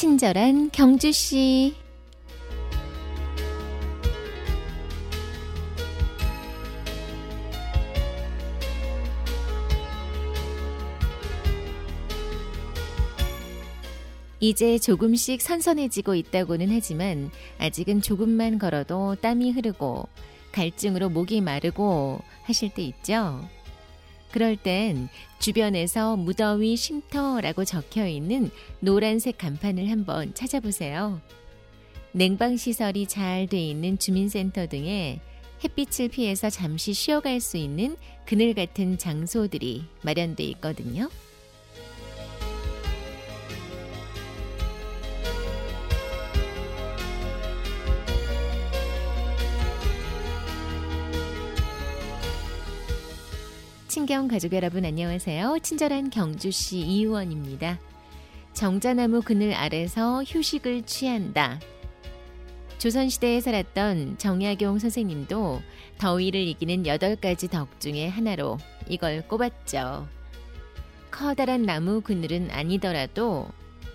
친절한 경주 씨. 이제 조금씩 선선해지고 있다고는 하지만 아직은 조금만 걸어도 땀이 흐르고 갈증으로 목이 마르고 하실 때 있죠. 그럴 땐 주변에서 무더위 쉼터라고 적혀 있는 노란색 간판을 한번 찾아보세요. 냉방 시설이 잘 돼 있는 주민센터 등에 햇빛을 피해서 잠시 쉬어갈 수 있는 그늘 같은 장소들이 마련돼 있거든요. 친경 가족 여러분 안녕하세요. 친절한 경주시 이의원입니다. 정자나무 그늘 아래서 휴식을 취한다. 조선시대에 살았던 정약용 선생님도 더위를 이기는 8가지 덕 중에 하나로 이걸 꼽았죠. 커다란 나무 그늘은 아니더라도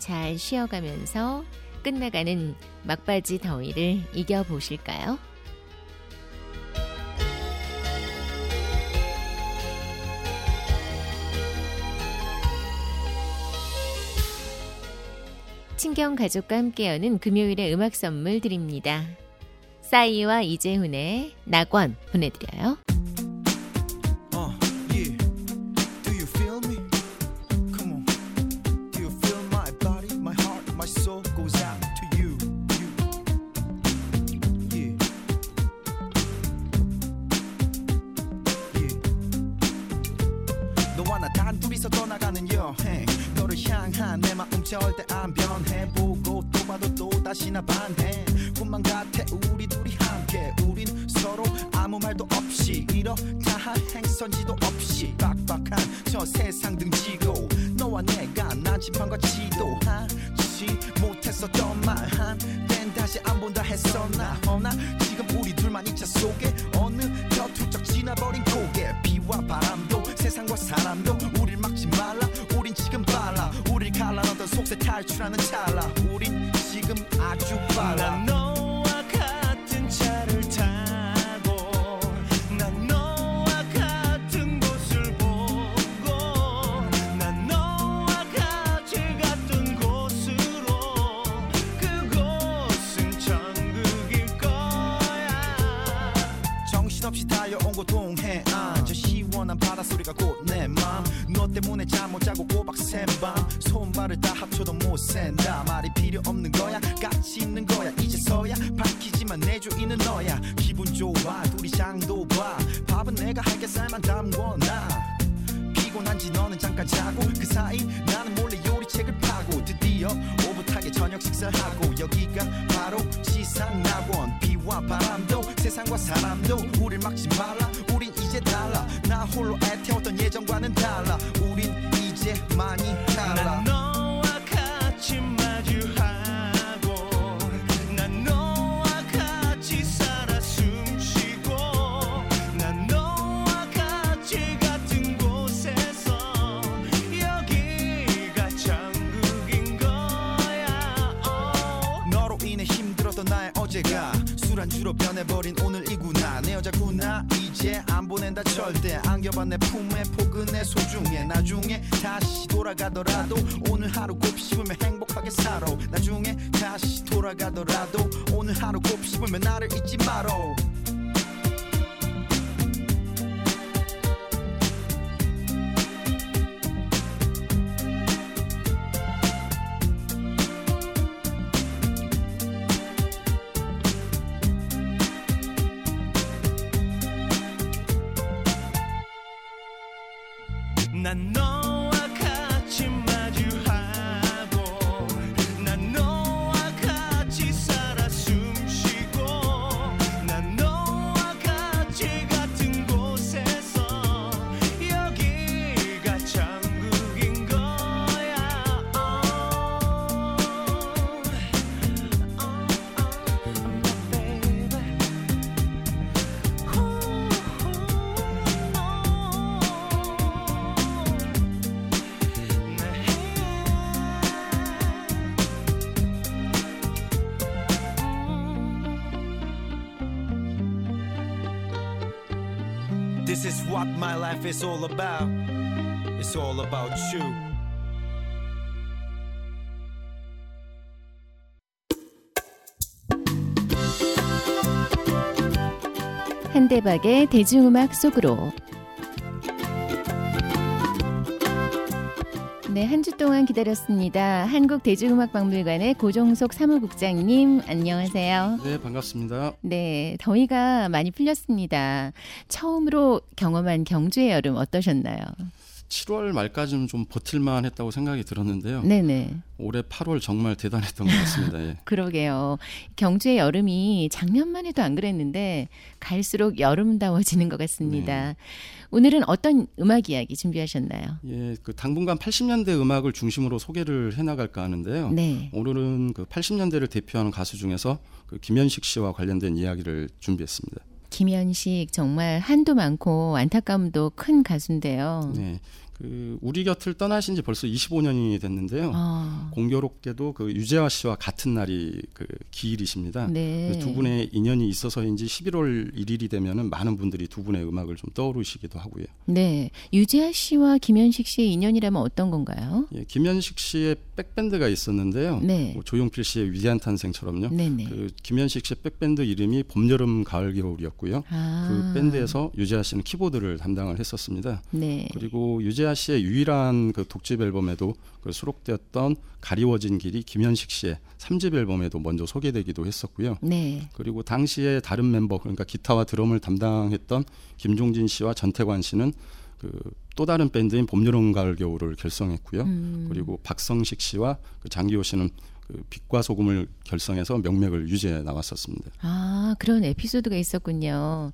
잘 쉬어가면서 끝나가는 막바지 더위를 이겨보실까요? 친경 가족과 함께 여는 금요일의 음악 선물 드립니다. 싸이와 이재훈의 낙원 보내드려요. 향한 내 마음 절대 안 변해. 보고 또 봐도 또 다시나 반해. 꿈만 같아 우리 둘이 함께. 우린 서로 아무 말도 없이 이렇다 할 행선지도 없이 빡빡한 저 세상 등지고 너와 내가 난지판과 지도하지 못했었던 말한땐 다시 안 본다 했었나? 허나 지금 우리 둘만 이 차 속에 어느 사람도 우릴 막지 말라. 우린 지금 빨라. 우릴 갈라놓던 속세 탈출하는 찰나. 우린 지금 아주 빨라. 너와 같은 차를 타고 난 너와 같은 곳을 보고 난 너와 같이 갔던 곳으로 그곳은 천국일 거야. 정신없이 달려온 곳 동해안 저 시원한 바닷소리가 곧 때문에 잠 못 자고 꼬박 샌밤. 손발을 다 합쳐도 못 센다. 말이 필요 없는 거야. 가치 있는 거야. 이제서야 밝히지만 내 주인은 너야. 기분 좋아. 둘이 장도 봐. 밥은 내가 할게. 쌀만 담궈놔. 피곤한지 너는 잠깐 자고. 그 사이 나는 몰래 요리책을 파고. 드디어 오붓하게 저녁 식사하고. 여기가 바로 지상낙원. 비와 바람도 세상과 사람도 우릴 막지 말라 우린 이제 달라. 나 홀로 애태웠던 예전과는 달라. 우린 이제 많이 달라. 난 너와 같이 마주하고 난 너와 같이 살아 숨쉬고 난 너와 같이 같은 곳에서 여기가 천국인 거야. 너로 인해 힘들었던 나의 어제가 술안주로 변해버린 오늘이구나 내 여자구나 이제 안 보낸다 절대 안겨봐 내 품에 포근해 소중해. 나중에 다시 돌아가더라도 오늘 하루 곱씹으면 행복하게 살아. 나중에 다시 돌아가더라도 오늘 하루 곱씹으면 나를 잊지 말어 난 너 This is what my life is all about. It's all about you. 한대박의 대중음악 속으로 네, 한 주 동안 기다렸습니다. 한국대중음악박물관의 고종석 사무국장님, 안녕하세요. 네, 반갑습니다. 네, 더위가 많이 풀렸습니다. 처음으로 경험한 경주의 여름 어떠셨나요? 7월 말까지는 좀 버틸만 했다고 생각이 들었는데요. 네네. 올해 8월 정말 대단했던 것 같습니다. 예. 그러게요. 경주의 여름이 작년만 해도 안 그랬는데 갈수록 여름다워지는 것 같습니다. 네. 오늘은 어떤 음악 이야기 준비하셨나요? 예, 그 당분간 80년대 음악을 중심으로 소개를 해나갈까 하는데요. 네. 오늘은 그 80년대를 대표하는 가수 중에서 그 김현식 씨와 관련된 이야기를 준비했습니다. 김현식 정말 한도 많고 안타까움도 큰 가수인데요. 네, 그 우리 곁을 떠나신 지 벌써 25년이 됐는데요. 아, 공교롭게도 그 유재하 씨와 같은 날이 그 기일이십니다. 네. 그 두 분의 인연이 있어서인지 11월 1일이 되면은 많은 분들이 두 분의 음악을 좀 떠오르시기도 하고요. 네. 유재하 씨와 김현식 씨의 인연이라면 어떤 건가요? 예, 김현식 씨의 백밴드가 있었는데요. 네. 뭐 조용필 씨의 위대한 탄생처럼요. 네네. 그 김현식 씨의 백밴드 이름이 봄, 여름, 가을, 겨울이었고요. 아, 그 밴드에서 유재하 씨는 키보드를 담당을 했었습니다. 네. 그리고 유재하 씨의 유일한 그 독집 앨범에도 그 수록되었던 가리워진 길이 김현식 씨의 3집 앨범에도 먼저 소개되기도 했었고요. 네. 그리고 당시에 다른 멤버 그러니까 기타와 드럼을 담당했던 김종진 씨와 전태관 씨는 그또 다른 밴드인 봄, 여름, 가을, 겨울을 결성했고요. 음, 그리고 박성식 씨와 그 장기호 씨는 그 빛과 소금을 결성해서 명맥을 유지해 나왔었습니다. 아, 그런 에피소드가 있었군요.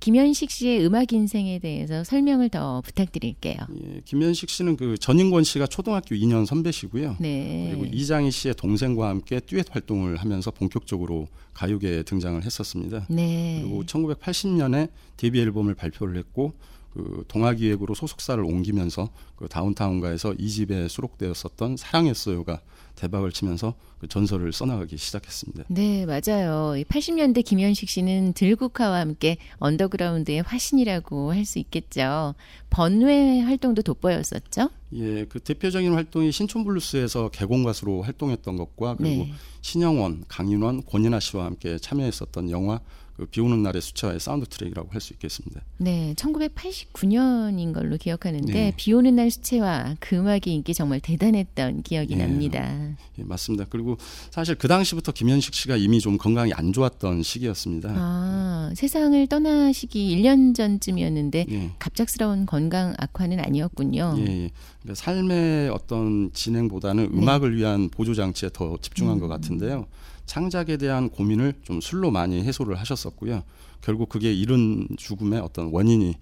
김현식 씨의 음악 인생에 대해서 설명을 더 부탁드릴게요. 예, 김현식 씨는 그 전인권 씨가 초등학교 2년 선배시고요. 네. 그리고 이장희 씨의 동생과 함께 듀엣 활동을 하면서 본격적으로 가요계에 등장을 했었습니다. 네. 그리고 1980년에 데뷔 앨범을 발표를 했고 그 동아기획으로 소속사를 옮기면서 그 다운타운가에서 2집에 수록되었었던 사랑했어요가 대박을 치면서 그 전설을 써나가기 시작했습니다. 네, 맞아요. 이 80년대 김현식 씨는 들국화와 함께 언더그라운드의 화신이라고 할 수 있겠죠. 번외 활동도 돋보였었죠. 예, 그 대표적인 활동이 신촌블루스에서 객원 가수로 활동했던 것과 그리고 네. 신형원, 강인원, 권인하 씨와 함께 참여했었던 영화 그 비 오는 날의 수채화의 사운드 트랙이라고 할 수 있겠습니다. 네, 1989년인 걸로 기억하는데 네. 비 오는 날 수채화 그 음악의 인기 정말 대단했던 기억이 네. 납니다. 예, 맞습니다. 그리고 사실 그 당시부터 김현식 씨가 이미 좀 건강이 안 좋았던 시기였습니다. 아, 세상을 떠나시기 1년 전쯤이었는데 예. 갑작스러운 건강 악화는 아니었군요. 예, 예. 그러니까 삶의 어떤 진행보다는 네. 음악을 위한 보조 장치에 더 집중한 음. 것 같은데요. 창작에 대한 고민을 좀 술로 많이 해소를 하셨었고요. 결국 그게 이른 죽음의 어떤 원인이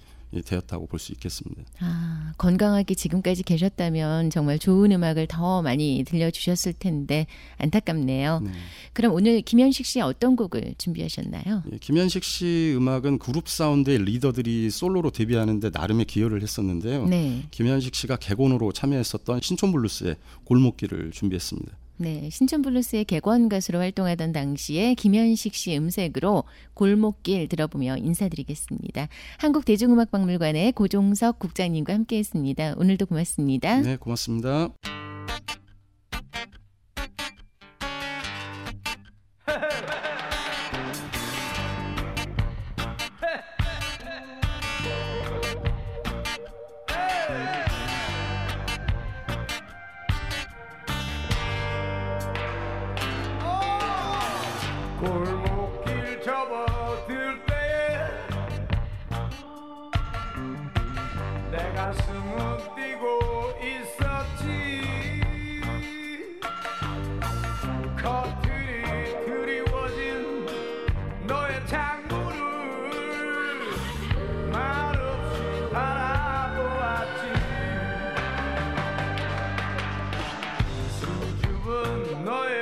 되었다고 볼 수 있겠습니다. 아, 건강하게 지금까지 계셨다면 정말 좋은 음악을 더 많이 들려주셨을 텐데 안타깝네요. 네. 그럼 오늘 김현식 씨 어떤 곡을 준비하셨나요? 예, 김현식 씨 음악은 그룹 사운드의 리더들이 솔로로 데뷔하는데 나름의 기여를 했었는데요. 네. 김현식 씨가 객원으로 참여했었던 신촌블루스의 골목길을 준비했습니다. 네, 신촌 블루스의 객원 가수로 활동하던 당시에 김현식 씨 음색으로 골목길 들어보며 인사드리겠습니다. 한국 대중음악박물관의 고종석 국장님과 함께했습니다. 오늘도 고맙습니다. 네, 고맙습니다. 수